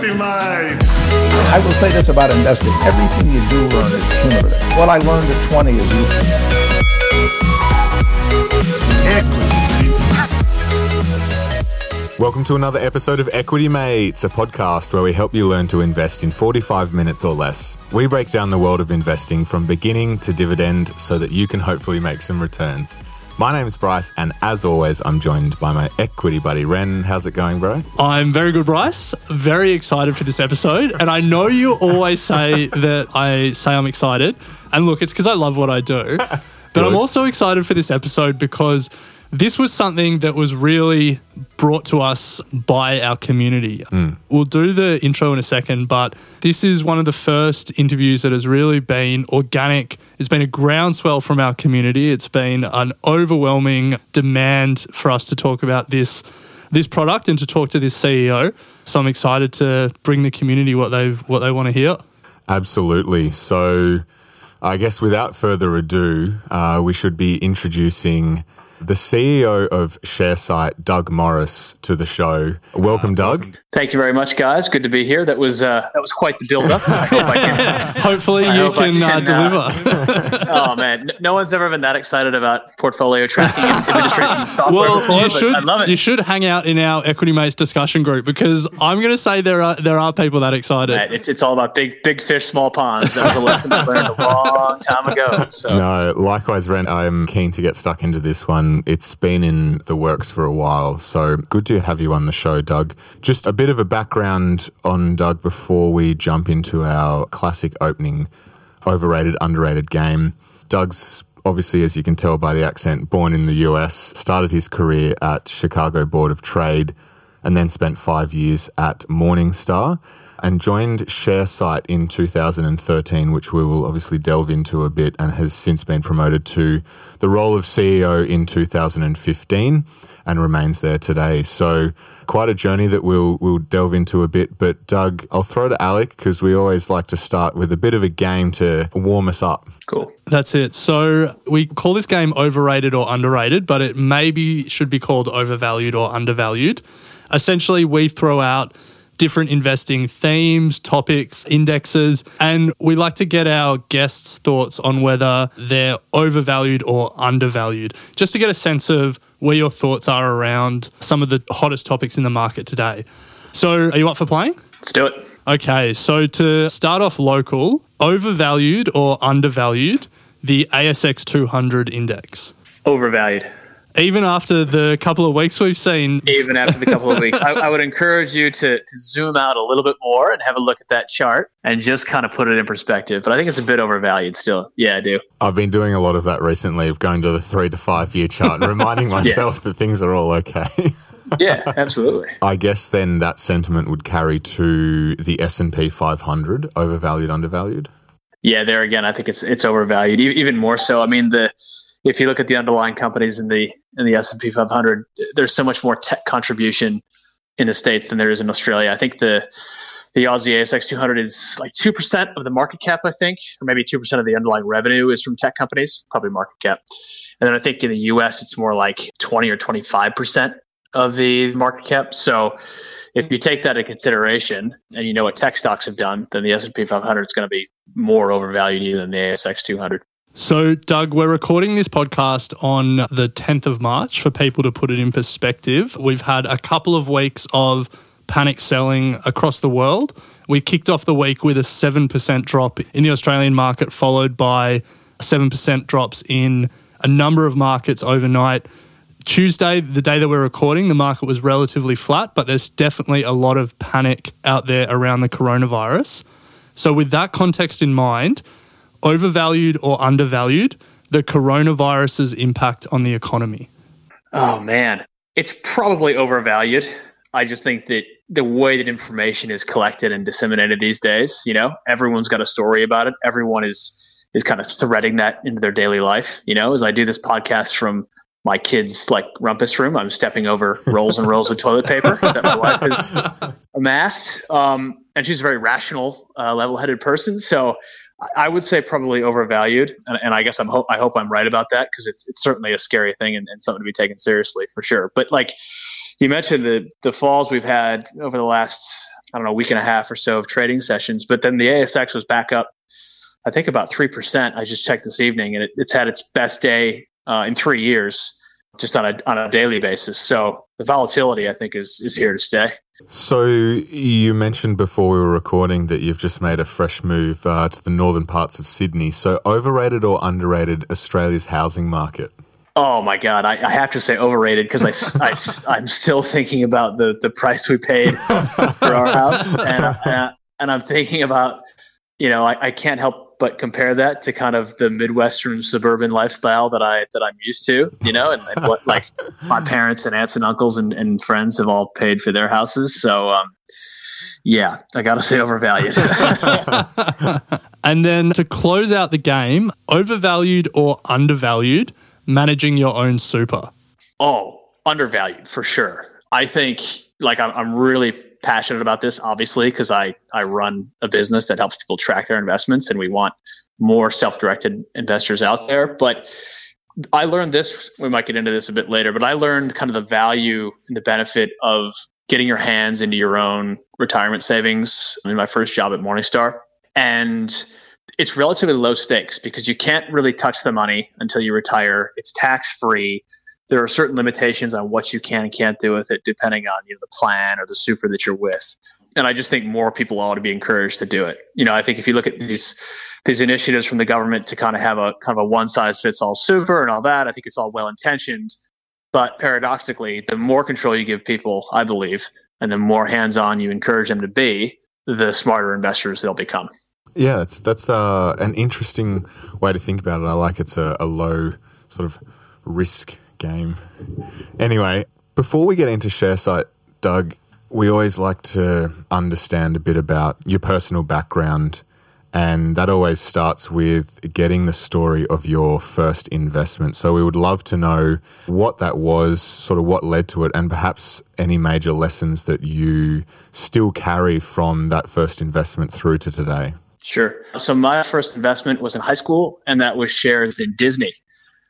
Equity Mates. I will say this about investing. Everything you do learn is cumulative. What I learned at 20 is useful. Equity. Welcome to another episode of Equity Mates, a podcast where we help you learn to invest in 45 minutes or less. We break down the world of investing from beginning to dividend so that you can hopefully make some returns. My name's Bryce, and as always, I'm joined by my equity buddy Ren. How's it going, bro? I'm very good, Bryce. Very excited for this episode. And I know you always say that I say I'm excited. And look, it's because I love what I do. But I'm also excited for this episode because this was something that was really brought to us by our community. We'll do the intro in a second, but this is one of the first interviews that has really been organic. It's been a groundswell from our community. It's been an overwhelming demand for us to talk about this this product and to talk to this CEO. So I'm excited to bring the community what they what they want to hear. Absolutely. So, I guess without further ado, uh, we should be introducing the CEO of ShareSight, Doug Morris, to the show. Welcome, Doug. Thank you very much, guys. Good to be here. That was uh, that was quite the build-up. I hope I can. Hopefully I you can, uh, can, uh, deliver. oh man, N- no one's ever been that excited about portfolio tracking and administration software well, before. you should I love it. you should hang out in our Equity Mates discussion group because I'm going to say there are there are people that excited. Right, It's it's all about big big fish, small ponds. That was a lesson I learned a long time ago. So No, likewise, Ren. I'm keen to get stuck into this one. It's been in the works for a while, so good to have you on the show, Doug. Just a bit of a background on Doug before we jump into our classic opening overrated, underrated game. Doug's obviously, as you can tell by the accent, born in the US, started his career at Chicago Board of Trade, and then spent five years at Morningstar and joined ShareSight in 2013, which we will obviously delve into a bit, and has since been promoted to the role of CEO in 2015 and remains there today. So quite a journey that we'll we'll delve into a bit. But Doug, I'll throw to Alec because we always like to start with a bit of a game to warm us up. cool. That's it. So we call this game overrated or underrated, but it maybe should be called overvalued or undervalued. Essentially, we throw out different investing themes, topics, indexes, and we like to get our guests' thoughts on whether they're overvalued or undervalued, just to get a sense of where your thoughts are around some of the hottest topics in the market today. So, are you up for playing? Let's do it. Okay, so to start off local, overvalued or undervalued the ASX 200 index? Overvalued. Even after the couple of weeks we've seen, Even after the couple of weeks, I, I would encourage you to, to zoom out a little bit more and have a look at that chart and just kind of put it in perspective. But I think it's a bit overvalued still. Yeah, I do. I've been doing a lot of that recently, of going to the three to five year chart and reminding myself that things are all okay. Yeah, absolutely. I guess then that sentiment would carry to the S and P 500, overvalued, undervalued. Yeah, there again, I think it's it's overvalued. E- Even more so. I mean, the if you look at the underlying companies in the in the S and P 500, there's so much more tech contribution in the states than there is in Australia. I think the the Aussie ASX 200 is like two percent of the market cap, I think, or maybe two percent of the underlying revenue is from tech companies, probably market cap. And then I think in the U.S. it's more like 20 or 25 percent of the market cap. So if you take that into consideration and you know what tech stocks have done, then the S&P 500 is going to be more overvalued even than the ASX 200. So, Doug, we're recording this podcast on the 10th of March for people to put it in perspective. We've had a couple of weeks of panic selling across the world. We kicked off the week with a 7% drop in the Australian market, followed by 7% drops in a number of markets overnight. Tuesday, the day that we're recording, the market was relatively flat, but there's definitely a lot of panic out there around the coronavirus. So, with that context in mind, overvalued or undervalued the coronavirus's impact on the economy? Oh, man. It's probably overvalued. I just think that the way that information is collected and disseminated these days, you know, everyone's got a story about it. Everyone is is kind of threading that into their daily life. You know, as I do this podcast from my kids' like rumpus room, I'm stepping over rolls and rolls of toilet paper that my wife has amassed. Um, and she's a very rational, uh, level-headed person. So I would say probably overvalued, and, and I guess I'm ho- I hope I'm right about that because it's it's certainly a scary thing and, and, something to be taken seriously for sure. But like you mentioned, the the falls we've had over the last I don't know week and a half or so of trading sessions, but then the ASX was back up, I think about three percent. I just checked this evening, and it, it's had its best day uh, in three years, just on a on a daily basis. So the volatility, I think, is is here to stay. So you mentioned before we were recording that you've just made a fresh move uh, to the northern parts of Sydney. So overrated or underrated Australia's housing market? Oh my God, I, I have to say overrated because I, I, am still thinking about the, the price we paid for our house. And, and, and I'm thinking about, you know, I, I can't help but compare that to kind of the midwestern suburban lifestyle that I that I'm used to, you know, and, and what like my parents and aunts and uncles and, and friends have all paid for their houses. So um, yeah, I gotta say overvalued. and then to close out the game, overvalued or undervalued, managing your own super. Oh, undervalued for sure. I think like I'm, I'm really passionate about this, obviously, because I, I run a business that helps people track their investments and we want more self directed investors out there. But I learned this, we might get into this a bit later, but I learned kind of the value and the benefit of getting your hands into your own retirement savings in my first job at Morningstar. And it's relatively low stakes because you can't really touch the money until you retire. It's tax free there are certain limitations on what you can and can't do with it, depending on you know the plan or the super that you're with. And I just think more people ought to be encouraged to do it. You know, I think if you look at these these initiatives from the government to kind of have a kind of a one size fits all super and all that, I think it's all well intentioned. But paradoxically, the more control you give people, I believe, and the more hands on you encourage them to be, the smarter investors they'll become. Yeah, that's that's uh, an interesting way to think about it. I like it's a, a low sort of risk game. Anyway, before we get into ShareSight, Doug, we always like to understand a bit about your personal background. And that always starts with getting the story of your first investment. So we would love to know what that was, sort of what led to it, and perhaps any major lessons that you still carry from that first investment through to today. Sure. So my first investment was in high school, and that was shares in Disney.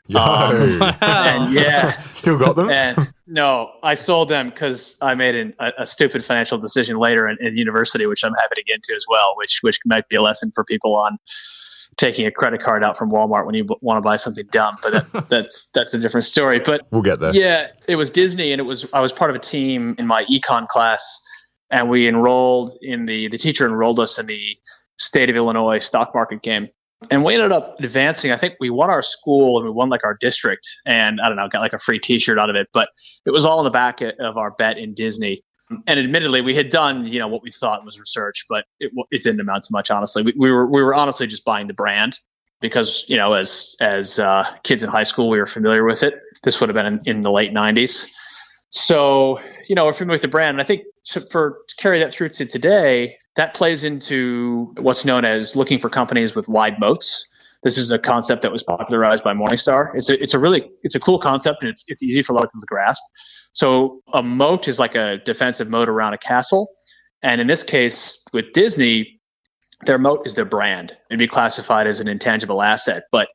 Um, and yeah, still got them. And no, I sold them because I made an, a, a, stupid financial decision later in, in, university, which I'm happy to get into as well, which which might be a lesson for people on taking a credit card out from Walmart when you b- want to buy something dumb. But that, that's that's a different story. But we'll get there. Yeah, it was Disney, and it was I was part of a team in my econ class, and we enrolled in the the teacher enrolled us in the state of Illinois stock market game and we ended up advancing. I think we won our school and we won like our district, and I don't know, got like a free T-shirt out of it. But it was all in the back of our bet in Disney. And admittedly, we had done you know what we thought was research, but it, it didn't amount to much. Honestly, we, we were we were honestly just buying the brand because you know as as uh, kids in high school we were familiar with it. This would have been in, in the late '90s, so you know we're familiar with the brand. And I think to, for to carry that through to today, that plays into what's known as looking for companies with wide moats. This is a concept that was popularized by Morningstar. It's a, it's a really, it's a cool concept and it's, it's easy for a lot of people to grasp. So a moat is like a defensive moat around a castle. And in this case with Disney, their moat is their brand. It'd be classified as an intangible asset. But,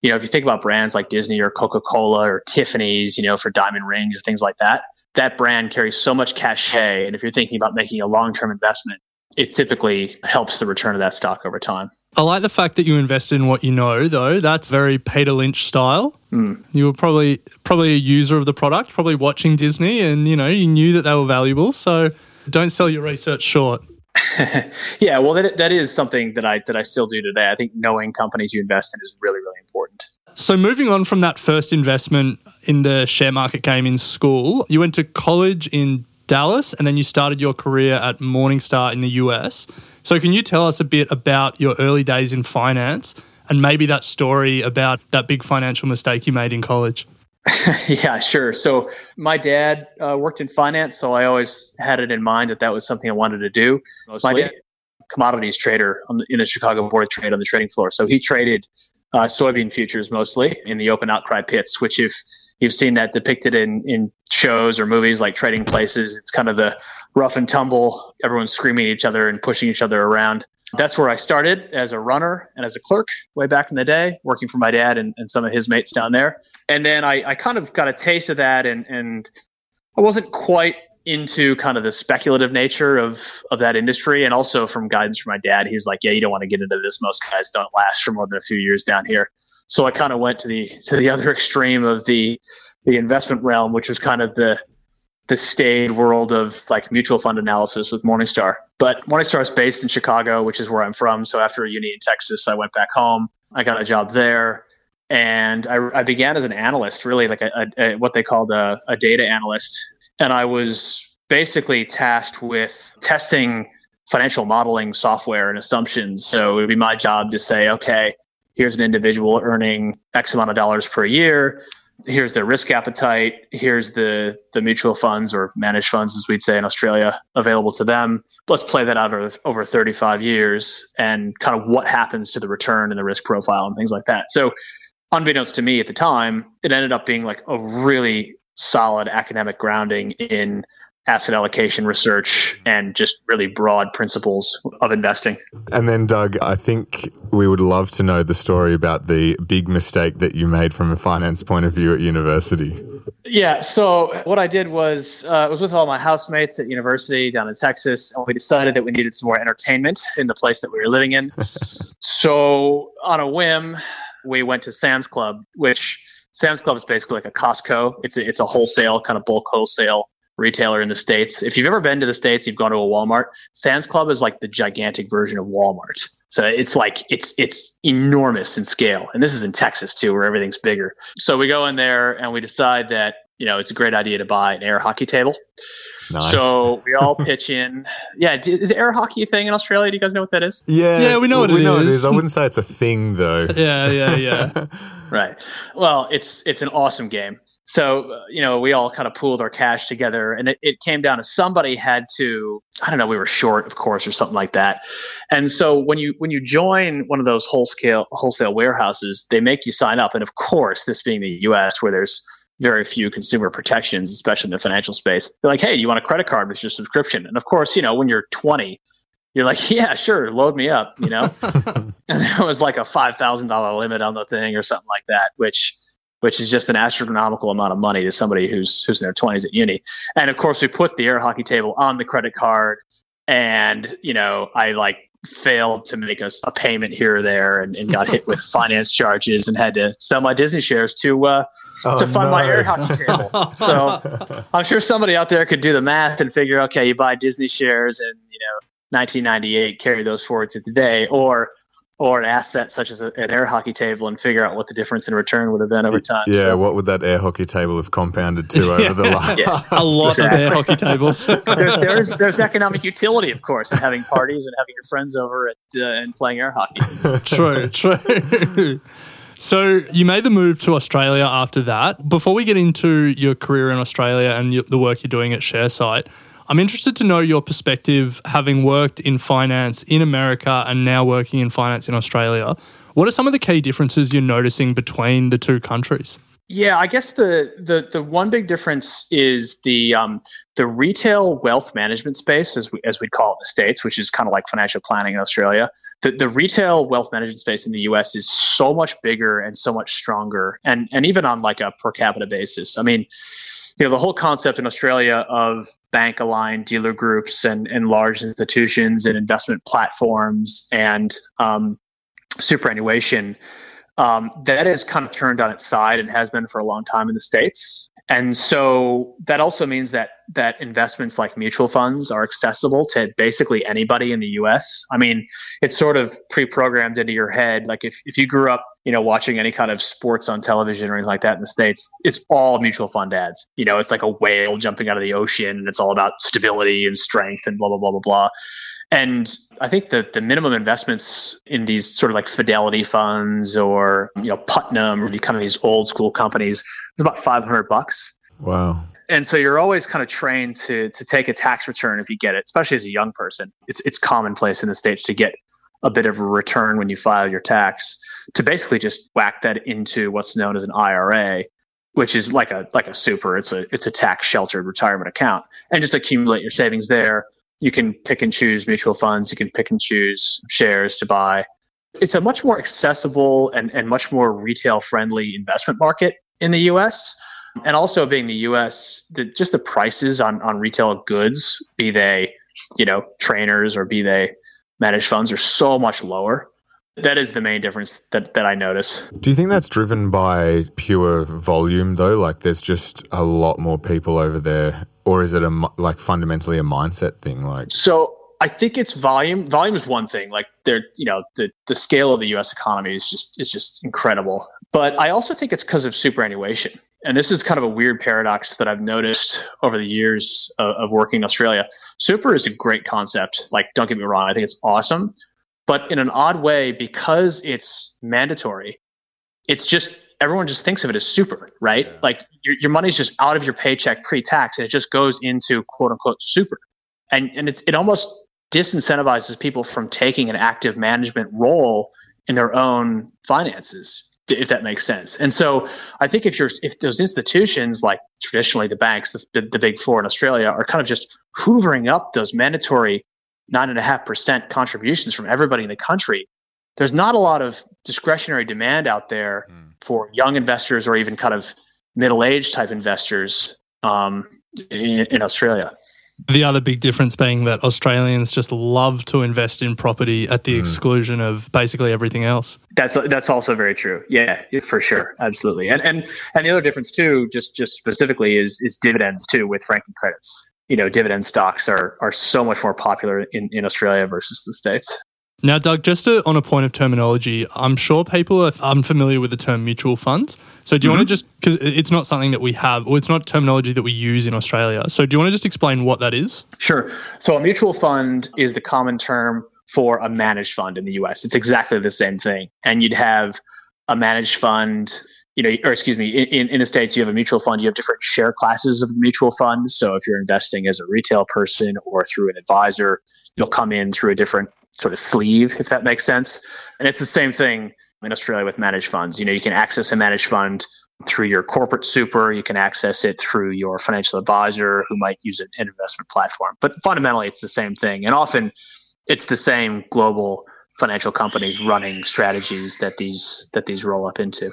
you know, if you think about brands like Disney or Coca-Cola or Tiffany's, you know, for diamond rings or things like that, that brand carries so much cachet. And if you're thinking about making a long-term investment, it typically helps the return of that stock over time. I like the fact that you invested in what you know, though. That's very Peter Lynch style. Mm. You were probably probably a user of the product, probably watching Disney, and you know you knew that they were valuable. So don't sell your research short. yeah, well, that that is something that I that I still do today. I think knowing companies you invest in is really really important. So moving on from that first investment in the share market game in school, you went to college in Dallas, and then you started your career at Morningstar in the US. So, can you tell us a bit about your early days in finance and maybe that story about that big financial mistake you made in college? yeah, sure. So, my dad uh, worked in finance, so I always had it in mind that that was something I wanted to do. Mostly. My dad, commodities trader the, in the Chicago Board of Trade on the trading floor, so he traded uh, soybean futures mostly in the open outcry pits, which if you've seen that depicted in, in shows or movies like Trading Places, it's kind of the rough and tumble, everyone's screaming at each other and pushing each other around. That's where I started as a runner and as a clerk way back in the day, working for my dad and, and some of his mates down there. And then I, I kind of got a taste of that and, and I wasn't quite into kind of the speculative nature of of that industry and also from guidance from my dad. He's like yeah you don't want to get into this. Most guys don't last for more than a few years down here. So i kind of went to the to the other extreme of the the investment realm which was kind of the the staid world of like mutual fund analysis with morningstar. But morningstar is based in chicago which is where i'm from. So after a uni in texas i went back home. I got a job there. And I, I began as an analyst, really like a, a, a what they called a, a data analyst and I was basically tasked with testing financial modeling software and assumptions. So it would be my job to say, okay, here's an individual earning X amount of dollars per year. Here's their risk appetite. Here's the the mutual funds or managed funds, as we'd say in Australia, available to them. Let's play that out over, over 35 years and kind of what happens to the return and the risk profile and things like that. So, unbeknownst to me at the time, it ended up being like a really solid academic grounding in asset allocation research and just really broad principles of investing. And then, Doug, I think we would love to know the story about the big mistake that you made from a finance point of view at university. Yeah. So what I did was uh, I was with all my housemates at university down in Texas, and we decided that we needed some more entertainment in the place that we were living in. so on a whim, we went to Sam's Club, which Sam's Club is basically like a Costco. It's a, it's a wholesale kind of bulk wholesale retailer in the states. If you've ever been to the states, you've gone to a Walmart. Sam's Club is like the gigantic version of Walmart. So it's like it's it's enormous in scale. And this is in Texas too, where everything's bigger. So we go in there and we decide that you know it's a great idea to buy an air hockey table. Nice. So we all pitch in. Yeah, is air hockey a thing in Australia? Do you guys know what that is? Yeah, yeah, we know what we it know is. it is. I wouldn't say it's a thing though. yeah, yeah, yeah. right. Well, it's it's an awesome game. So uh, you know, we all kind of pooled our cash together, and it, it came down to somebody had to. I don't know. We were short, of course, or something like that. And so when you when you join one of those wholesale wholesale warehouses, they make you sign up, and of course, this being the U.S., where there's very few consumer protections, especially in the financial space. They're like, hey, you want a credit card with your subscription? And of course, you know, when you're 20, you're like, yeah, sure, load me up, you know? and there was like a $5,000 limit on the thing or something like that, which which is just an astronomical amount of money to somebody who's who's in their 20s at uni. And of course, we put the air hockey table on the credit card and, you know, I like failed to make a, a payment here or there and, and, got hit with finance charges and had to sell my Disney shares to uh, oh, to fund no. my air hockey table. so I'm sure somebody out there could do the math and figure, okay, you buy Disney shares and you know 1998, carry those forward to today, or or an asset such as a, an air hockey table and figure out what the difference in return would have been over time. Yeah, so. what would that air hockey table have compounded to over the last? Yeah, a lot exactly. of air hockey tables. there, there's there's economic utility, of course, in having parties and having your friends over at, uh, and playing air hockey. true, true. So you made the move to Australia after that. Before we get into your career in Australia and the work you're doing at ShareSight, I'm interested to know your perspective, having worked in finance in America and now working in finance in Australia. What are some of the key differences you're noticing between the two countries? Yeah, I guess the the the one big difference is the um, the retail wealth management space, as we as we'd call it in the states, which is kind of like financial planning in Australia. The the retail wealth management space in the U.S. is so much bigger and so much stronger, and and even on like a per capita basis. I mean, you know, the whole concept in Australia of bank aligned dealer groups and and large institutions and investment platforms and um, superannuation um, that is kind of turned on its side and has been for a long time in the states. And so that also means that that investments like mutual funds are accessible to basically anybody in the US. I mean, it's sort of pre-programmed into your head. Like if, if you grew up, you know, watching any kind of sports on television or anything like that in the States, it's all mutual fund ads. You know, it's like a whale jumping out of the ocean and it's all about stability and strength and blah, blah, blah, blah, blah. And I think that the minimum investments in these sort of like Fidelity funds or you know Putnam or kind of these old school companies is about 500 bucks. Wow. And so you're always kind of trained to to take a tax return if you get it, especially as a young person. It's it's commonplace in the states to get a bit of a return when you file your tax to basically just whack that into what's known as an IRA, which is like a like a super. It's a it's a tax sheltered retirement account, and just accumulate your savings there you can pick and choose mutual funds, you can pick and choose shares to buy. It's a much more accessible and, and much more retail friendly investment market in the US. And also being the US, the, just the prices on, on retail goods, be they, you know, trainers or be they managed funds are so much lower. That is the main difference that, that I notice. Do you think that's driven by pure volume though? Like there's just a lot more people over there or is it a like fundamentally a mindset thing? Like so, I think it's volume. Volume is one thing. Like there, you know, the the scale of the U.S. economy is just is just incredible. But I also think it's because of superannuation. And this is kind of a weird paradox that I've noticed over the years of, of working in Australia. Super is a great concept. Like, don't get me wrong, I think it's awesome. But in an odd way, because it's mandatory, it's just everyone just thinks of it as super, right? Yeah. Like your, your money's just out of your paycheck pre-tax and it just goes into quote unquote super. And, and it's, it almost disincentivizes people from taking an active management role in their own finances if that makes sense. And so I think if you're if those institutions like traditionally the banks, the, the, the, big four in Australia, are kind of just hoovering up those mandatory nine and a half percent contributions from everybody in the country, there's not a lot of discretionary demand out there mm. for young investors or even kind of middle-aged type investors um, in, in Australia. The other big difference being that Australians just love to invest in property at the mm. exclusion of basically everything else. That's that's also very true. Yeah, for sure, absolutely. And and and the other difference too, just just specifically, is is dividends too with franking credits. You know, dividend stocks are are so much more popular in, in Australia versus the states. Now, Doug, just to, on a point of terminology, I'm sure people are unfamiliar with the term mutual funds. So, do you mm-hmm. want to just, because it's not something that we have, or it's not terminology that we use in Australia. So, do you want to just explain what that is? Sure. So, a mutual fund is the common term for a managed fund in the US. It's exactly the same thing. And you'd have a managed fund, you know, or excuse me, in, in the States, you have a mutual fund, you have different share classes of the mutual fund. So, if you're investing as a retail person or through an advisor, you'll come in through a different sort of sleeve, if that makes sense. And it's the same thing in Australia with managed funds. You know, you can access a managed fund through your corporate super, you can access it through your financial advisor who might use an investment platform. But fundamentally, it's the same thing. And often it's the same global financial companies running strategies that these that these roll up into.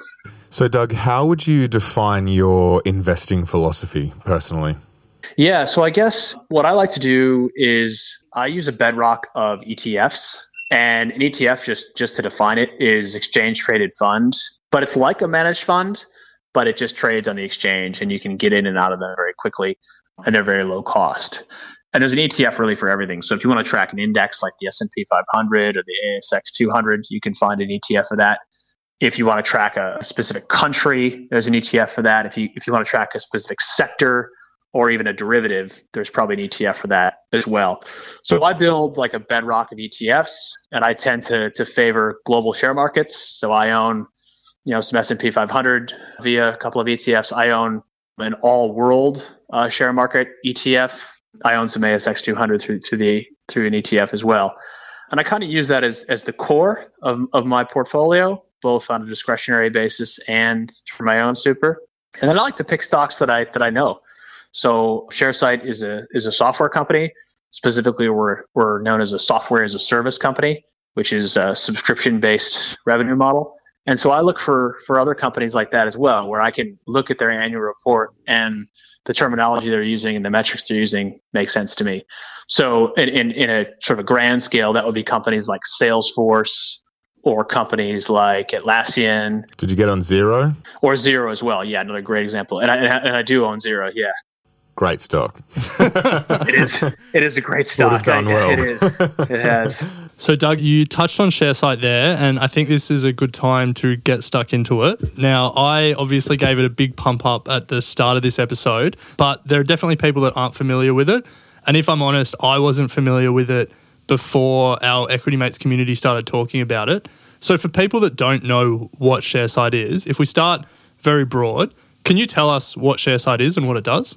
So Doug, how would you define your investing philosophy personally? Yeah, so I guess what I like to do is I use a bedrock of ETFs. And an ETF, just just to define it, is exchange traded fund, but it's like a managed fund, but it just trades on the exchange, and you can get in and out of them very quickly, and they're very low cost. And there's an ETF really for everything. So if you want to track an index like the S&P 500 or the ASX 200, you can find an ETF for that. If you want to track a specific country, there's an ETF for that. If you if you want to track a specific sector, or even a derivative, there's probably an ETF for that as well. So I build like a bedrock of ETFs, and I tend to to favor global share markets. So I own, you know, some S&P 500 via a couple of ETFs. I own an all world uh, share market ETF. I own some ASX 200 through through the through an ETF as well. And I kind of use that as, as the core of, of my portfolio, both on a discretionary basis and for my own super. And then I like to pick stocks that I that I know. So ShareSight is a is a software company. Specifically, we're we're known as a software as a service company, which is a subscription based revenue model. And so I look for for other companies like that as well, where I can look at their annual report and the terminology they're using and the metrics they're using make sense to me. So in, in, in a sort of a grand scale, that would be companies like Salesforce or companies like Atlassian. Did you get on Xero? Or Xero as well. Yeah, another great example. And I, and I do own Xero. Yeah. Great stock. it is. It is a great stock. Would have done well. It is. It has. So, Doug, you touched on ShareSight there, and I think this is a good time to get stuck into it. Now, I obviously gave it a big pump up at the start of this episode, but there are definitely people that aren't familiar with it. And if I'm honest, I wasn't familiar with it before our Equity Mates community started talking about it. So, for people that don't know what ShareSight is, if we start very broad, can you tell us what ShareSight is and what it does?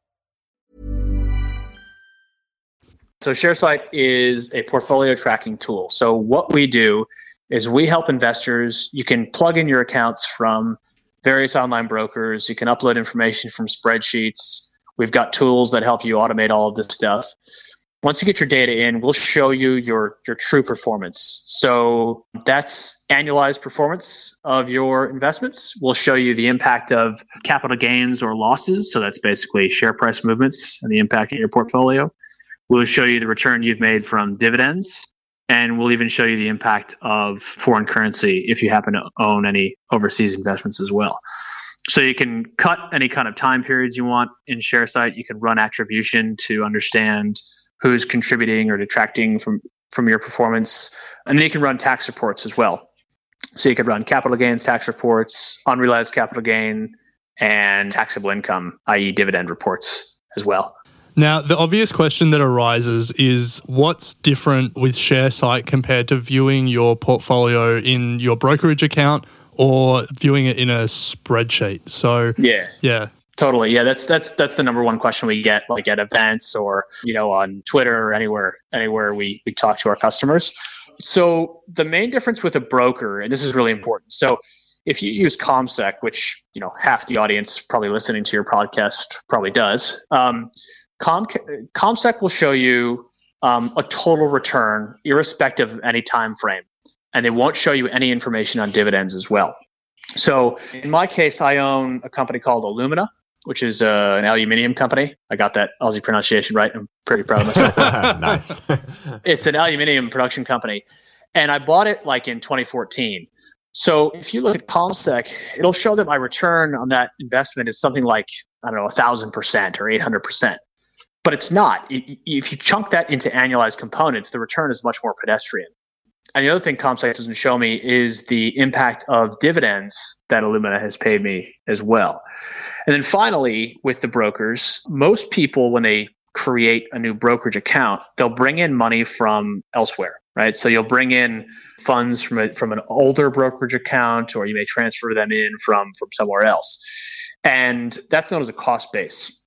So ShareSight is a portfolio tracking tool. So what we do is we help investors. You can plug in your accounts from various online brokers. You can upload information from spreadsheets. We've got tools that help you automate all of this stuff. Once you get your data in, we'll show you your your true performance. So that's annualized performance of your investments. We'll show you the impact of capital gains or losses. So that's basically share price movements and the impact in your portfolio. We'll show you the return you've made from dividends, and we'll even show you the impact of foreign currency if you happen to own any overseas investments as well. So you can cut any kind of time periods you want in ShareSight. You can run attribution to understand who's contributing or detracting from from your performance, and then you can run tax reports as well. So you could run capital gains tax reports, unrealized capital gain, and taxable income, i.e., dividend reports as well. Now, the obvious question that arises is what's different with ShareSight compared to viewing your portfolio in your brokerage account or viewing it in a spreadsheet? So, yeah. Yeah. Totally. Yeah, that's that's that's the number one question we get like at events or, you know, on Twitter or anywhere anywhere we we talk to our customers. So, the main difference with a broker, and this is really important. So, if you use CommSec, which, you know, half the audience probably listening to your podcast probably does, um, Com- CommSec will show you um, a total return irrespective of any time frame, and they won't show you any information on dividends as well. So in my case, I own a company called Alumina, which is uh, an aluminium company. I got that Aussie pronunciation right. I'm pretty proud of myself. nice. it's an aluminium production company, and I bought it like in 2014. So if you look at CommSec, it'll show that my return on that investment is something like I don't know, a thousand percent or eight hundred percent but it's not. If you chunk that into annualized components, the return is much more pedestrian. And the other thing CommSec doesn't show me is the impact of dividends that Alumina has paid me as well. And then finally, with the brokers, most people, when they create a new brokerage account, they'll bring in money from elsewhere. right? So you'll bring in funds from a, from an older brokerage account, or you may transfer them in from from somewhere else, and that's known as a cost base.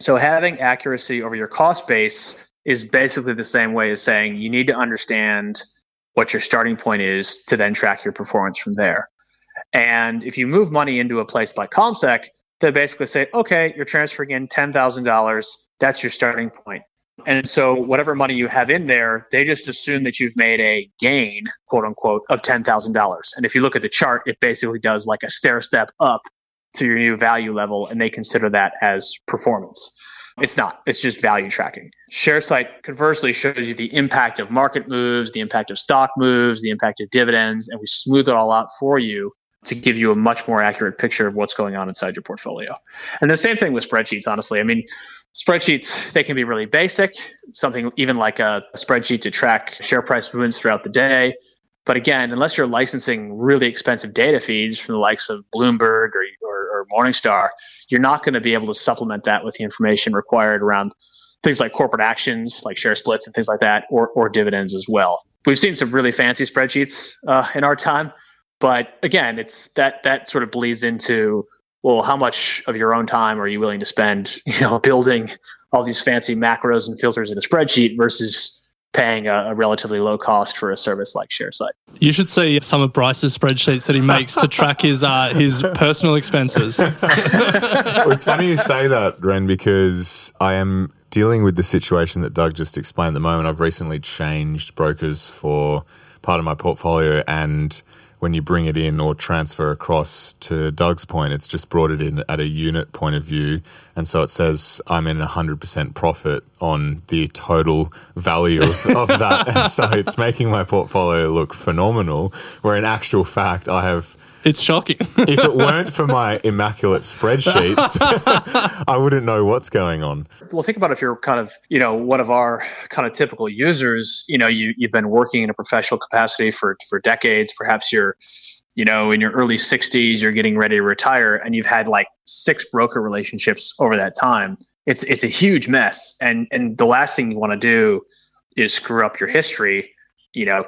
So having accuracy over your cost base is basically the same way as saying you need to understand what your starting point is to then track your performance from there. And if you move money into a place like CommSec, they basically say, okay, you're transferring in $10,000. That's your starting point. And so whatever money you have in there, they just assume that you've made a gain, quote unquote, of $10,000. And if you look at the chart, it basically does like a stair step up to your new value level, and they consider that as performance. It's not. It's just value tracking. ShareSight conversely shows you the impact of market moves, the impact of stock moves, the impact of dividends, and we smooth it all out for you to give you a much more accurate picture of what's going on inside your portfolio. And the same thing with spreadsheets, honestly. I mean, spreadsheets, they can be really basic, something even like a spreadsheet to track share price movements throughout the day. But again, unless you're licensing really expensive data feeds from the likes of Bloomberg or, or, or Morningstar, you're not going to be able to supplement that with the information required around things like corporate actions, like share splits and things like that, or, or dividends as well. We've seen some really fancy spreadsheets uh, in our time but again, it's that that sort of bleeds into well, how much of your own time are you willing to spend, you know, building all these fancy macros and filters in a spreadsheet versus paying a, a, relatively low cost for a service like ShareSight. You should see some of Bryce's spreadsheets that he makes to track his uh, his personal expenses. well, it's funny you say that, Ren, because I am dealing with the situation that Doug just explained at the moment. I've recently changed brokers for part of my portfolio and when you bring it in or transfer across to Doug's point, it's just brought it in at a unit point of view. And so it says I'm in 100% profit on the total value of, of that. and so it's making my portfolio look phenomenal, where in actual fact, I have it's shocking. if it weren't for my immaculate spreadsheets, I wouldn't know what's going on. Well, think about if you're kind of, you know, one of our kind of typical users, you know, you, you've been working in a professional capacity for, for decades. Perhaps you're, you know, in your early 60s, you're getting ready to retire and you've had like six broker relationships over that time. It's, it's a huge mess. And, and the last thing you want to do is screw up your history you know,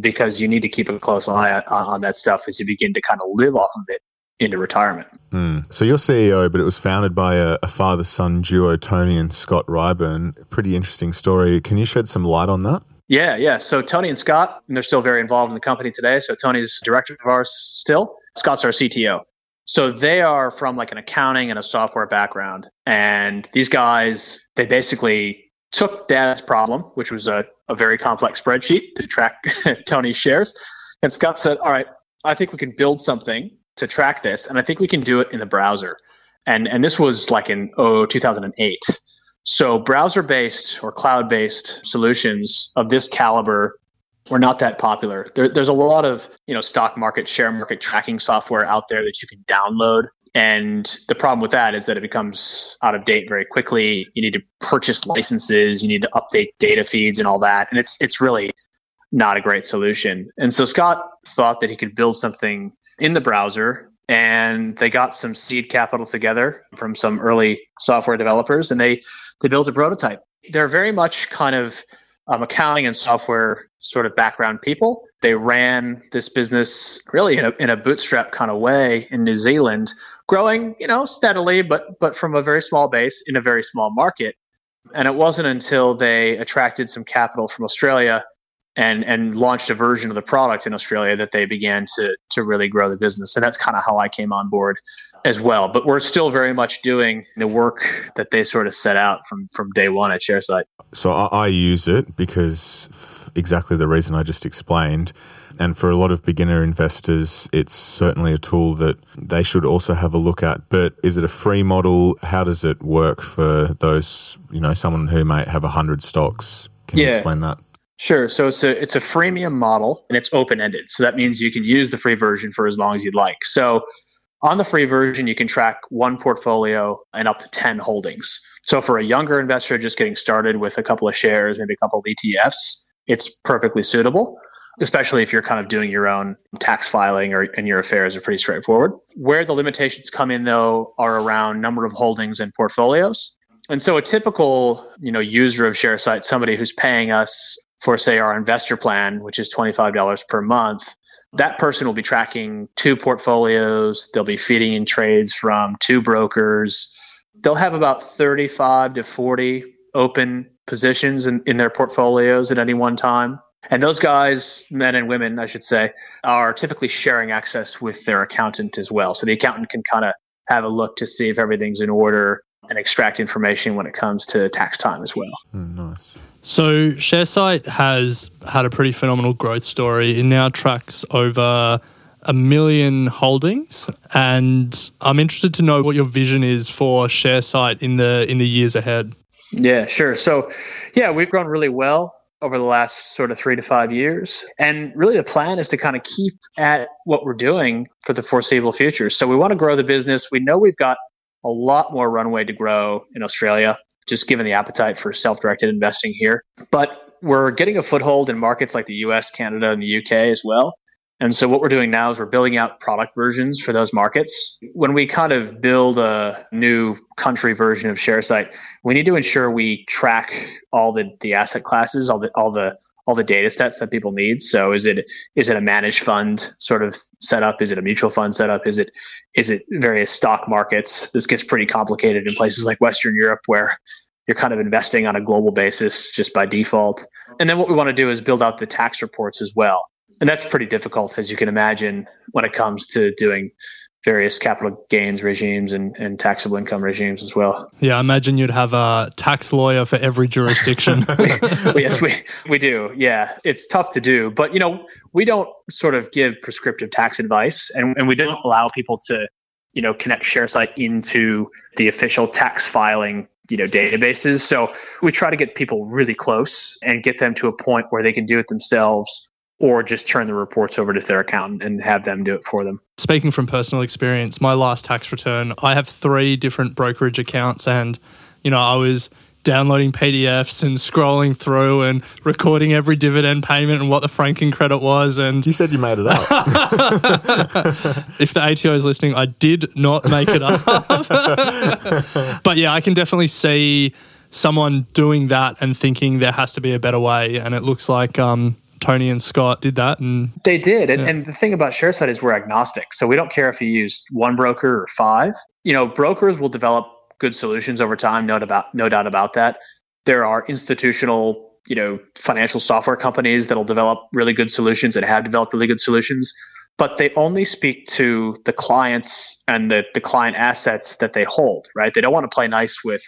because you need to keep a close eye on that stuff as you begin to kind of live off of it into retirement. Mm. So you're CEO, but it was founded by a, a father-son duo, Tony and Scott Ryburn. Pretty interesting story. Can you shed some light on that? Yeah, yeah. So Tony and Scott, and they're still very involved in the company today. So Tony's director of ours still. Scott's our CTO. So they are from like an accounting and a software background. And these guys, they basically took dad's problem, which was a, a very complex spreadsheet to track Tony's shares. And Scott said, All right, I think we can build something to track this. And I think we can do it in the browser. And, and this was like in oh, 2008. So browser based or cloud based solutions of this caliber were not that popular. There, there's a lot of you know stock market, share market tracking software out there that you can download and the problem with that is that it becomes out of date very quickly. You need to purchase licenses, you need to update data feeds and all that. And it's it's really not a great solution. And so Scott thought that he could build something in the browser and they got some seed capital together from some early software developers and they they built a prototype. They're very much kind of um, accounting and software sort of background people. They ran this business really in a, in a bootstrap kind of way in New Zealand growing, you know, steadily, but but from a very small base in a very small market. And it wasn't until they attracted some capital from Australia and and launched a version of the product in Australia that they began to to really grow the business. And that's kind of how I came on board as well. But we're still very much doing the work that they sort of set out from from day one at ShareSight. So I, I use it because exactly the reason I just explained. And for a lot of beginner investors, it's certainly a tool that they should also have a look at. But is it a free model? How does it work for those, you know, someone who might have 100 stocks? Can yeah. you explain that? Sure. So it's a it's a freemium model and it's open ended. So that means you can use the free version for as long as you'd like. So on the free version, you can track one portfolio and up to 10 holdings. So for a younger investor just getting started with a couple of shares, maybe a couple of ETFs, it's perfectly suitable especially if you're kind of doing your own tax filing or and your affairs are pretty straightforward. Where the limitations come in though are around number of holdings and portfolios. And so a typical, you know, user of ShareSight, somebody who's paying us for, say, our investor plan, which is $25 per month, that person will be tracking two portfolios. They'll be feeding in trades from two brokers. They'll have about 35 to 40 open positions in, in their portfolios at any one time. And those guys, men and women, I should say, are typically sharing access with their accountant as well. So the accountant can kind of have a look to see if everything's in order and extract information when it comes to tax time as well. Mm, nice. So ShareSight has had a pretty phenomenal growth story. It now tracks over a million holdings, and I'm interested to know what your vision is for ShareSight in the in the years ahead. Yeah, sure. So, yeah, we've grown really well over the last sort of three to five years. And really, the plan is to kind of keep at what we're doing for the foreseeable future. So, we want to grow the business. We know we've got a lot more runway to grow in Australia, just given the appetite for self directed investing here. But we're getting a foothold in markets like the US, Canada, and the UK as well. And so what we're doing now is we're building out product versions for those markets. When we kind of build a new country version of ShareSight, we need to ensure we track all the, the asset classes, all the all the all the data sets that people need. So is it is it a managed fund sort of setup? Is it a mutual fund setup? Is it is it various stock markets? This gets pretty complicated in places like Western Europe where you're kind of investing on a global basis just by default. And then what we want to do is build out the tax reports as well and that's pretty difficult, as you can imagine, when it comes to doing various capital gains regimes and, and taxable income regimes as well. Yeah, I imagine you'd have a tax lawyer for every jurisdiction. we, yes, we, we do. Yeah, it's tough to do. But, you know, we don't sort of give prescriptive tax advice and, and we don't allow people to, you know, connect ShareSight into the official tax filing you know databases so we try to get people really close and get them to a point where they can do it themselves or just turn the reports over to their accountant and have them do it for them. Speaking from personal experience, my last tax return, I have three different brokerage accounts and you know, I was downloading PDFs and scrolling through and recording every dividend payment and what the franking credit was and You said you made it up. if the ATO is listening, I did not make it up. but yeah, I can definitely see someone doing that and thinking there has to be a better way and it looks like um, Tony and Scott did that, and they did. And, yeah. and the thing about ShareSight is we're agnostic, so we don't care if you use one broker or five. You know, brokers will develop good solutions over time. No doubt, no doubt about that. There are institutional, you know, financial software companies that'll develop really good solutions and have developed really good solutions, but they only speak to the clients and the, the client assets that they hold. Right? They don't want to play nice with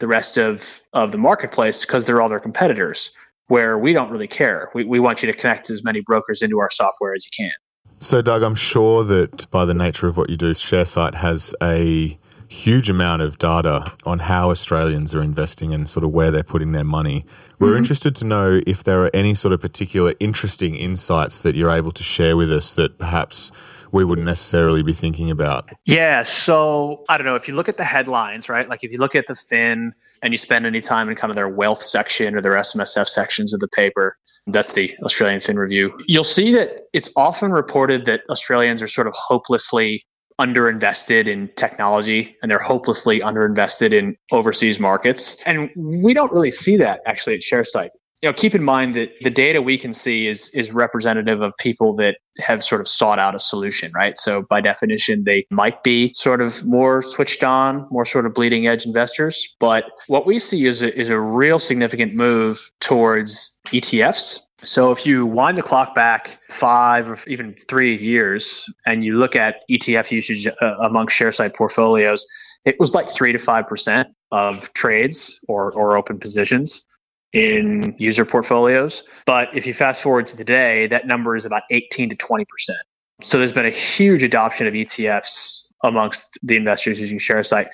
the rest of of the marketplace because they're all their competitors where we don't really care. We, we want you to connect as many brokers into our software as you can. So, Doug, I'm sure that by the nature of what you do, ShareSight has a huge amount of data on how Australians are investing and sort of where they're putting their money. We're mm-hmm. interested to know if there are any sort of particular interesting insights that you're able to share with us that perhaps we wouldn't necessarily be thinking about. Yeah. So I don't know. If you look at the headlines, right? Like if you look at the Fin, and you spend any time in kind of their wealth section or their SMSF sections of the paper, that's the Australian Fin Review, you'll see that it's often reported that Australians are sort of hopelessly underinvested in technology and they're hopelessly underinvested in overseas markets. And we don't really see that actually at ShareSight you know, keep in mind that the data we can see is is representative of people that have sort of sought out a solution, right? So by definition, they might be sort of more switched on, more sort of bleeding edge investors. But what we see is a, is a real significant move towards ETFs. So if you wind the clock back five or even three years and you look at ETF usage uh, among ShareSight portfolios, it was like three to five percent of trades or, or open positions in user portfolios. But if you fast forward to today, that number is about 18 to 20%. So there's been a huge adoption of ETFs amongst the investors using ShareSight.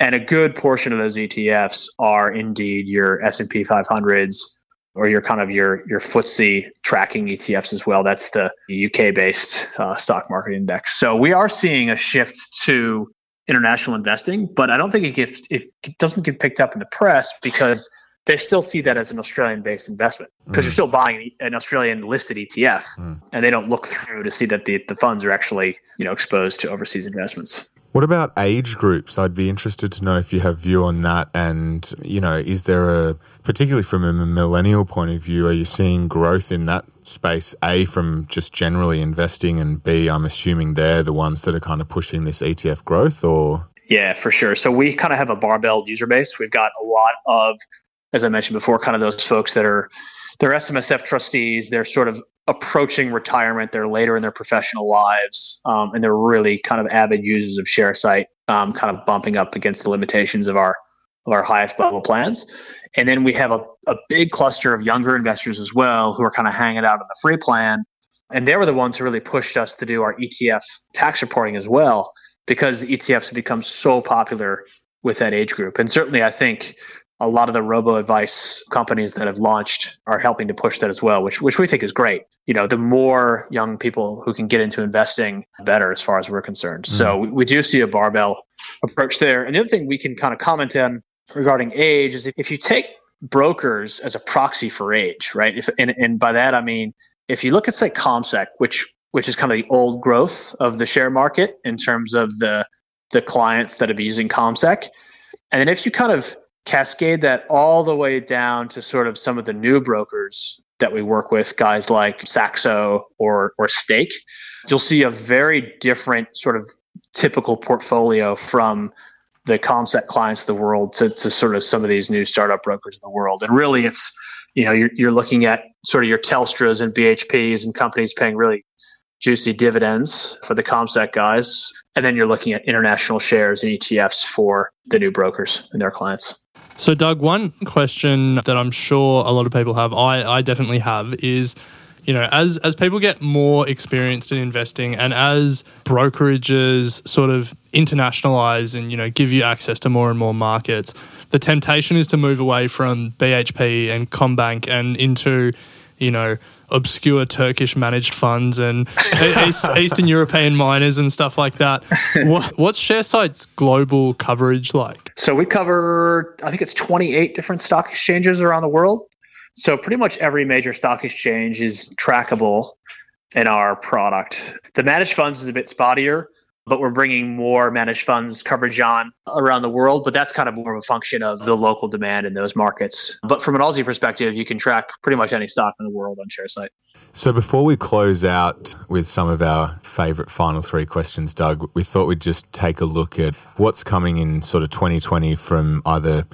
And a good portion of those ETFs are indeed your S&P 500s or your kind of your your FTSE tracking ETFs as well. That's the UK based uh, stock market index. So we are seeing a shift to international investing, but I don't think it gets it doesn't get picked up in the press because they still see that as an Australian based investment because mm. you're still buying an Australian listed ETF mm. and they don't look through to see that the, the funds are actually, you know, exposed to overseas investments. What about age groups? I'd be interested to know if you have view on that. And, you know, is there a, particularly from a millennial point of view, are you seeing growth in that space? A, from just generally investing, and B, I'm assuming they're the ones that are kind of pushing this ETF growth or? Yeah, for sure. So we kind of have a barbell user base. We've got a lot of, as I mentioned before, kind of those folks that are they're SMSF trustees. They're sort of approaching retirement. They're later in their professional lives, um, and they're really kind of avid users of ShareSight, um, kind of bumping up against the limitations of our of our highest level plans. And then we have a, a big cluster of younger investors as well who are kind of hanging out in the free plan. And they were the ones who really pushed us to do our ETF tax reporting as well, because ETFs have become so popular with that age group. And certainly, I think a lot of the robo advice companies that have launched are helping to push that as well, which which we think is great. You know, the more young people who can get into investing, better as far as we're concerned. Mm. So we, we, do see a barbell approach there. And the other thing we can kind of comment on regarding age is if, if you take brokers as a proxy for age, right? If and, and by that I mean if you look at say CommSec, which which is kind of the old growth of the share market in terms of the the clients that have been using CommSec, and then if you kind of cascade that all the way down to sort of some of the new brokers that we work with, guys like Saxo or or Stake, you'll see a very different sort of typical portfolio from the CommSec clients of the world to, to sort of some of these new startup brokers in the world. And really it's, you know, you're, you're looking at sort of your Telstras and BHPs and companies paying really juicy dividends for the CommSec guys. And then you're looking at international shares and ETFs for the new brokers and their clients. So, Doug, one question that I'm sure a lot of people have, I, I definitely have, is you know, as as people get more experienced in investing and as brokerages sort of internationalize and you know give you access to more and more markets, the temptation is to move away from BHP and CommBank and into, you know, obscure Turkish managed funds and East, Eastern European miners and stuff like that. What, what's ShareSight's global coverage like? So we cover, I think it's 28 different stock exchanges around the world. So pretty much every major stock exchange is trackable in our product. The managed funds is a bit spottier but we're bringing more managed funds coverage on around the world. But that's kind of more of a function of the local demand in those markets. But from an Aussie perspective, you can track pretty much any stock in the world on ShareSight. So before we close out with some of our favorite final three questions, Doug, we thought we'd just take a look at what's coming in sort of 2020 from either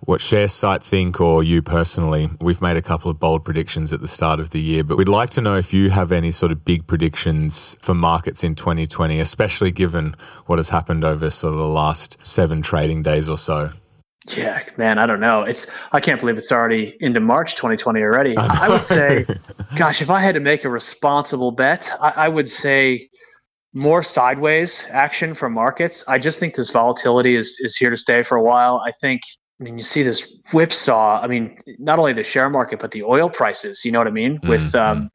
what ShareSight think or you personally. We've made a couple of bold predictions at the start of the year, but we'd like to know if you have any sort of big predictions for markets in 2020, especially given what has happened over sort of the last seven trading days or so. Yeah, man, I don't know. It's I can't believe it's already into March 2020 already. I, I would say, gosh, if I had to make a responsible bet, I, I would say more sideways action from markets. I just think this volatility is is here to stay for a while. I think I mean, you see this whipsaw. I mean, not only the share market, but the oil prices. You know what I mean? Mm-hmm. With um,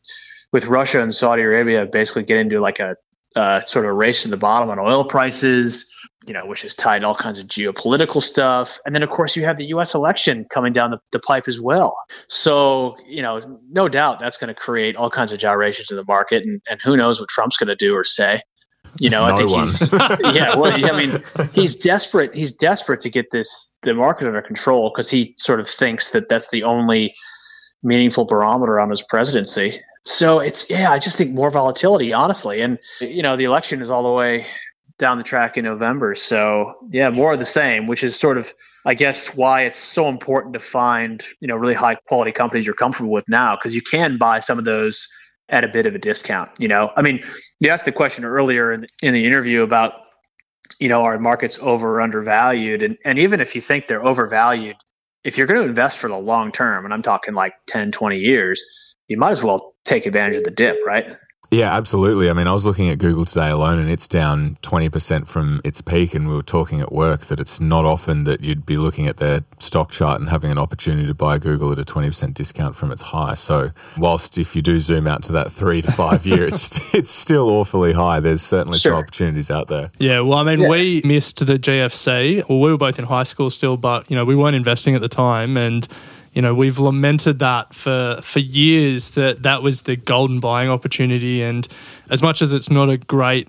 with Russia and Saudi Arabia basically getting into like a uh, sort of a race to the bottom on oil prices. You know, which is tied to all kinds of geopolitical stuff. And then, of course, you have the U.S. election coming down the, the pipe as well. So, you know, no doubt that's going to create all kinds of gyrations in the market. And, and who knows what Trump's going to do or say. You know, no I think one. he's yeah. Well, I mean, he's desperate. He's desperate to get this the market under control because he sort of thinks that that's the only meaningful barometer on his presidency. So it's yeah, I just think more volatility, honestly. And you know, the election is all the way down the track in November. So yeah, more of the same, which is sort of I guess why it's so important to find, you know, really high quality companies you're comfortable with now because you can buy some of those at a bit of a discount. You know, I mean, you asked the question earlier in the, in the interview about, you know, are markets over or undervalued? And, and even if you think they're overvalued, if you're going to invest for the long term, and I'm talking like 10, 20 years, you might as well take advantage of the dip, right? Yeah, absolutely. I mean, I was looking at Google today alone and it's down 20% from its peak. And we were talking at work that it's not often that you'd be looking at their stock chart and having an opportunity to buy Google at a 20% discount from its high. So, whilst if you do zoom out to that three to five year, it's, it's still awfully high, there's certainly sure. some opportunities out there. Yeah, well, I mean, yeah. we missed the GFC. Well, we were both in high school still, but, you know, we weren't investing at the time. And, you know we've lamented that for for years that that was the golden buying opportunity and as much as it's not a great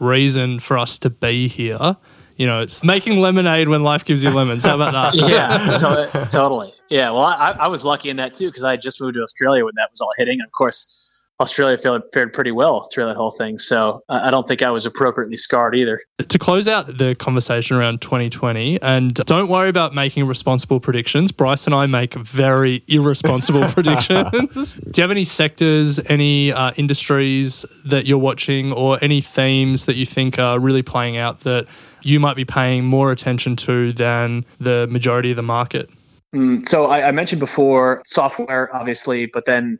reason for us to be here. You know, it's making lemonade when life gives you lemons. How about that? yeah, to- totally. Yeah, well, I, I was lucky in that too because I just moved to Australia when that was all hitting. Of course, Australia fared, fared pretty well through that whole thing. So I don't think I was appropriately scarred either. To close out the conversation around 2020, and don't worry about making responsible predictions. Bryce and I make very irresponsible predictions. Do you have any sectors, any uh, industries that you're watching, or any themes that you think are really playing out that you might be paying more attention to than the majority of the market? Mm, so I, I mentioned before software, obviously, but then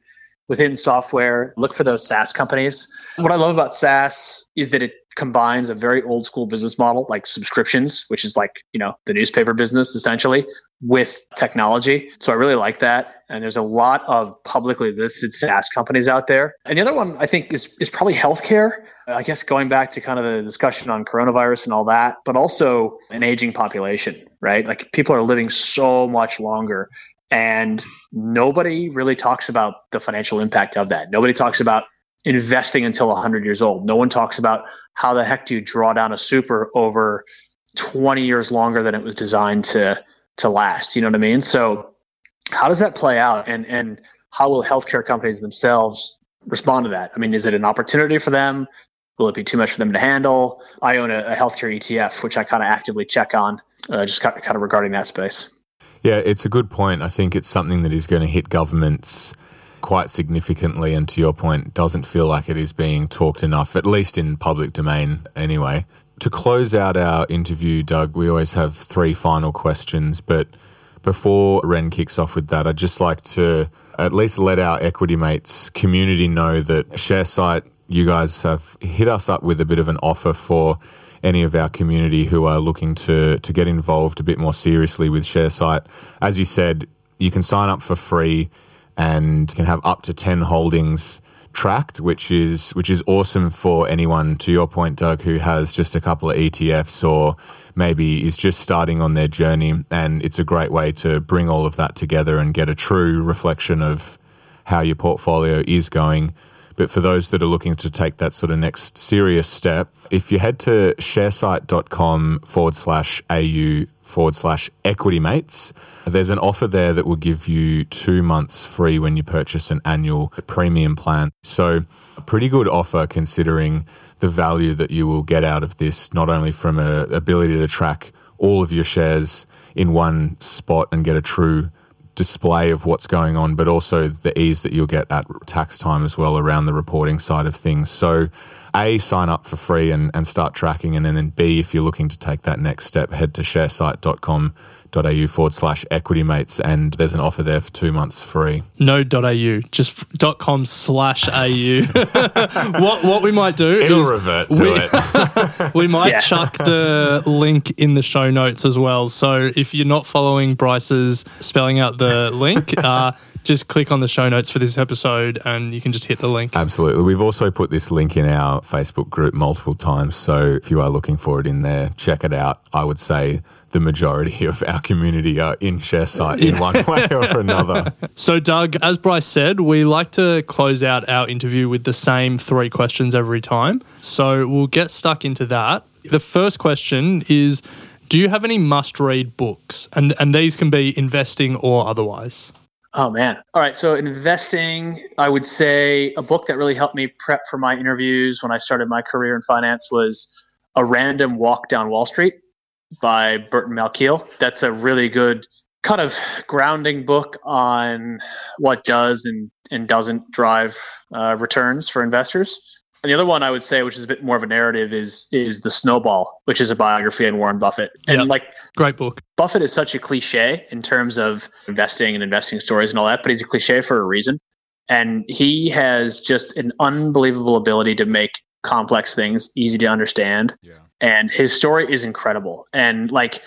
within software, look for those SaaS companies. What I love about SaaS is that it combines a very old school business model like subscriptions, which is like, you know, the newspaper business essentially with technology. So I really like that. And there's a lot of publicly listed SaaS companies out there. And the other one I think is, is probably healthcare. I guess going back to kind of the discussion on coronavirus and all that, but also an aging population, right? Like people are living so much longer and nobody really talks about the financial impact of that. Nobody talks about investing until 100 years old. No one talks about how the heck do you draw down a super over 20 years longer than it was designed to to last. You know what I mean? So how does that play out and and how will healthcare companies themselves respond to that? I mean, is it an opportunity for them? Will it be too much for them to handle? I own a, a healthcare ETF, which I kind of actively check on, uh, just kind of regarding that space. Yeah, it's a good point. I think it's something that is going to hit governments quite significantly, and to your point, doesn't feel like it is being talked enough, at least in public domain anyway. To close out our interview, Doug, we always have three final questions, but before Ren kicks off with that, I'd just like to at least let our equity mates community know that ShareSight, you guys have hit us up with a bit of an offer for any of our community who are looking to to get involved a bit more seriously with ShareSight. As you said, you can sign up for free and can have up to 10 holdings tracked, which is which is awesome for anyone to your point, Doug, who has just a couple of ETFs or maybe is just starting on their journey. And it's a great way to bring all of that together and get a true reflection of how your portfolio is going. But for those that are looking to take that sort of next serious step, if you head to sharesight.com forward slash AU forward slash equity mates, there's an offer there that will give you two months free when you purchase an annual premium plan. So, a pretty good offer considering the value that you will get out of this, not only from a ability to track all of your shares in one spot and get a true display of what's going on, but also the ease that you'll get at tax time as well around the reporting side of things. So, A, sign up for free and, and start tracking. And then B, if you're looking to take that next step, head to sharesight.com au forward slash equity mates and there's an offer there for two months free no au just dot com slash au what what we might do it'll is revert to we, it we might Yeah. chuck the link in the show notes as well so if you're not following bryce's spelling out the link uh, just click on the show notes for this episode and you can just hit the link Absolutely. We've also put this link in our Facebook group multiple times. So if you are looking for it in there, check it out. I would say the majority of our community are in ShareSight in one way or another. So, Doug, as Bryce said, we like to close out our interview with the same three questions every time. So, we'll get stuck into that. The first question is Do you have any must read books? And, and these can be investing or otherwise. Oh man. All right. So investing, I would say a book that really helped me prep for my interviews when I started my career in finance was A Random Walk Down Wall Street by Burton Malkiel. That's a really good kind of grounding book on what does and, and doesn't drive uh, returns for investors. And the other one I would say, which is a bit more of a narrative, is is The Snowball, which is a biography on Warren Buffett. And Yep. like Great book. Buffett is such a cliche in terms of investing and investing stories and all that, but he's a cliche for a reason. And he has just an unbelievable ability to make complex things easy to understand. And his story is incredible. And like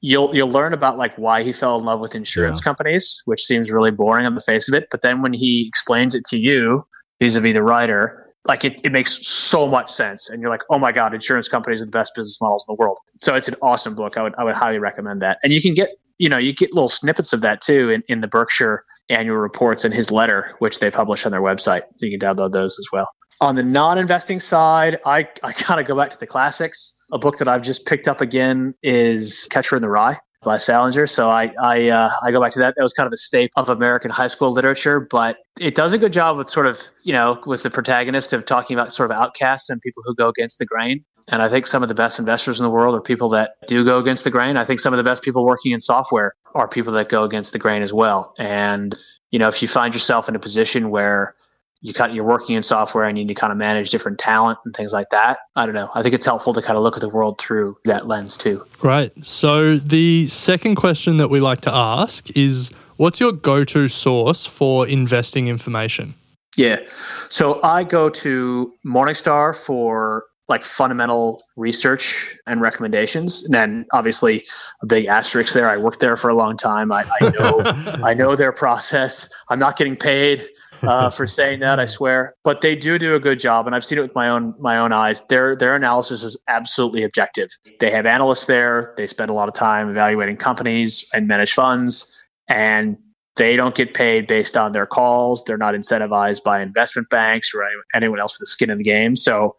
you'll you'll learn about like why he fell in love with insurance Yeah. companies, which seems really boring on the face of it. But then when he explains it to you, vis-a-vis the writer, like it, it makes so much sense. And you're like, oh my God, insurance companies are the best business models in the world. So it's an awesome book. I would I would highly recommend that. And you can get you know, you get little snippets of that too in, in the Berkshire annual reports and his letter, which they publish on their website. So you can download those as well. On the non-investing side, I, I kind of go back to the classics. A book that I've just picked up again is Catcher in the Rye by Salinger. So I I, uh, I go back to that. That was kind of a staple of American high school literature, but it does a good job with sort of you know with the protagonist of talking about sort of outcasts and people who go against the grain. And I think some of the best investors in the world are people that do go against the grain. I think some of the best people working in software are people that go against the grain as well. And you know, if you find yourself in a position where you kind of, you're working in software and you need to kind of manage different talent and things like that. I don't know. I think it's helpful to kind of look at the world through that lens too. Right. So the second question that we like to ask is what's your go-to source for investing information? Yeah. So I go to Morningstar for like fundamental research and recommendations. And then obviously a big asterisk there. I worked there for a long time. I, I know I know their process. I'm not getting paid uh, for saying that. I swear, but they do do a good job, and I've seen it with my own my own eyes. Their their analysis is absolutely objective. They have analysts there. They spend a lot of time evaluating companies and manage funds, and they don't get paid based on their calls. They're not incentivized by investment banks or anyone else with a skin in the game. So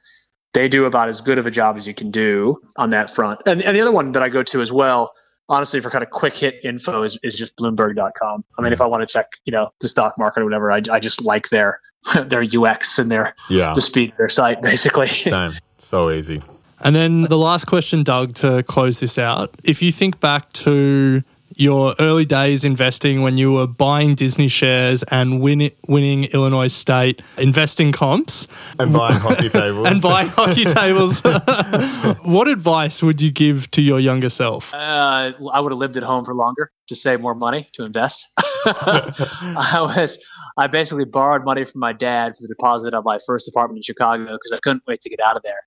they do about as good of a job as you can do on that front. And, and the other one that I go to as well honestly, for kind of quick hit info is, is just Bloomberg.com. I mean, if I want to check, you know, the stock market or whatever, I, I just like their their UX and their yeah. the speed of their site, basically. Same. So easy. And then the last question, Doug, to close this out. If you think back to your early days investing when you were buying Disney shares and win, winning Illinois State investing comps and buying hockey tables and buying hockey tables. what advice would you give to your younger self? Uh, I would have lived at home for longer to save more money to invest. I was I basically borrowed money from my dad for the deposit of my first apartment in Chicago because I couldn't wait to get out of there.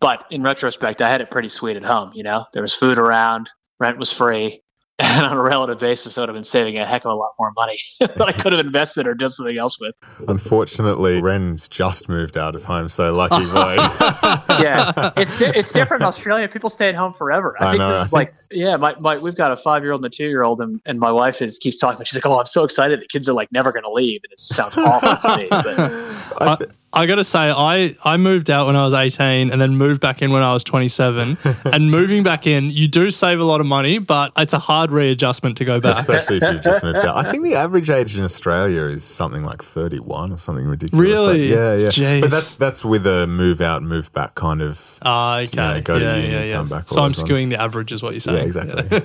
But in retrospect, I had it pretty sweet at home. You know, there was food around, rent was free and on a relative basis, I would have been saving a heck of a lot more money that I could have invested or done something else with. Unfortunately, Ren's just moved out of home, so lucky boy. yeah, it's di- it's different in Australia. People stay at home forever. I, I think know, this I is think- like, yeah, my, my we've got a five year old and a two year old, and, and my wife is keeps talking. She's like, oh, I'm so excited. The kids are like never going to leave, and it sounds awful to me. But I uh, th- I got to say, I, I moved out when I was 18 and then moved back in when I was 27. and moving back in, you do save a lot of money, but it's a hard readjustment to go back. Especially if you've just moved out. I think the average age in Australia is something like 31 or something ridiculous. Really? Like, yeah, yeah. Jeez. But that's that's with a move out, move back kind of. Ah, okay. You know, go to yeah, uni, yeah, yeah. come back, so I'm those ones. skewing the average, is what you're saying. Yeah, exactly.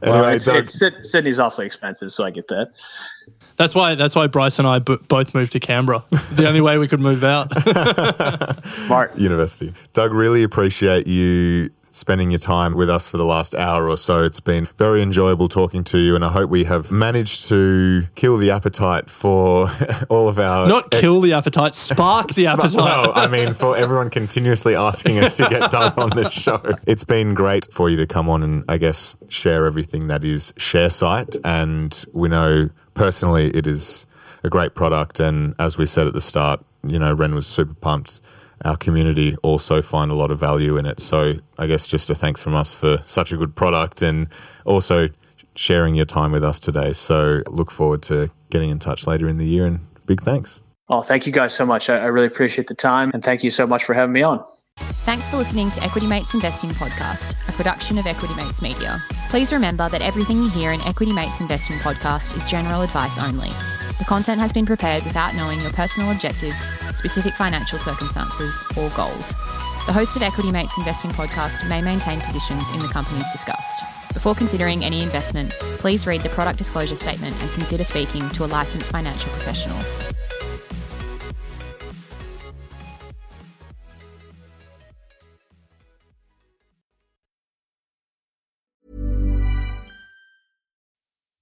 well, anyway, it's, Doug, it's, Sydney's awfully expensive, so I get that. That's why. That's why Bryce and I b- both moved to Canberra. the only way we could move out. Smart. University. Doug, really appreciate you spending your time with us for the last hour or so. It's been very enjoyable talking to you, and I hope we have managed to kill the appetite for all of our. Not kill the appetite, spark the appetite. Well, I mean, for everyone continuously asking us to get Doug on the show, it's been great for you to come on and, I guess, share everything that is ShareSight. And we know personally it is a great product. And as we said at the start, you know, Ren was super pumped. Our community also find a lot of value in it. So I guess just a thanks from us for such a good product and also sharing your time with us today. So look forward to getting in touch later in the year and big thanks. Oh, thank you guys so much. I, really appreciate the time, and thank you so much for having me on. Thanks for listening to Equity Mates Investing Podcast, a production of Equity Mates Media. Please remember that everything you hear in Equity Mates Investing Podcast is general advice only. The content has been prepared without knowing your personal objectives, specific financial circumstances, or goals. The host of Equity Mates Investing Podcast may maintain positions in the companies discussed. Before considering any investment, please read the product disclosure statement and consider speaking to a licensed financial professional.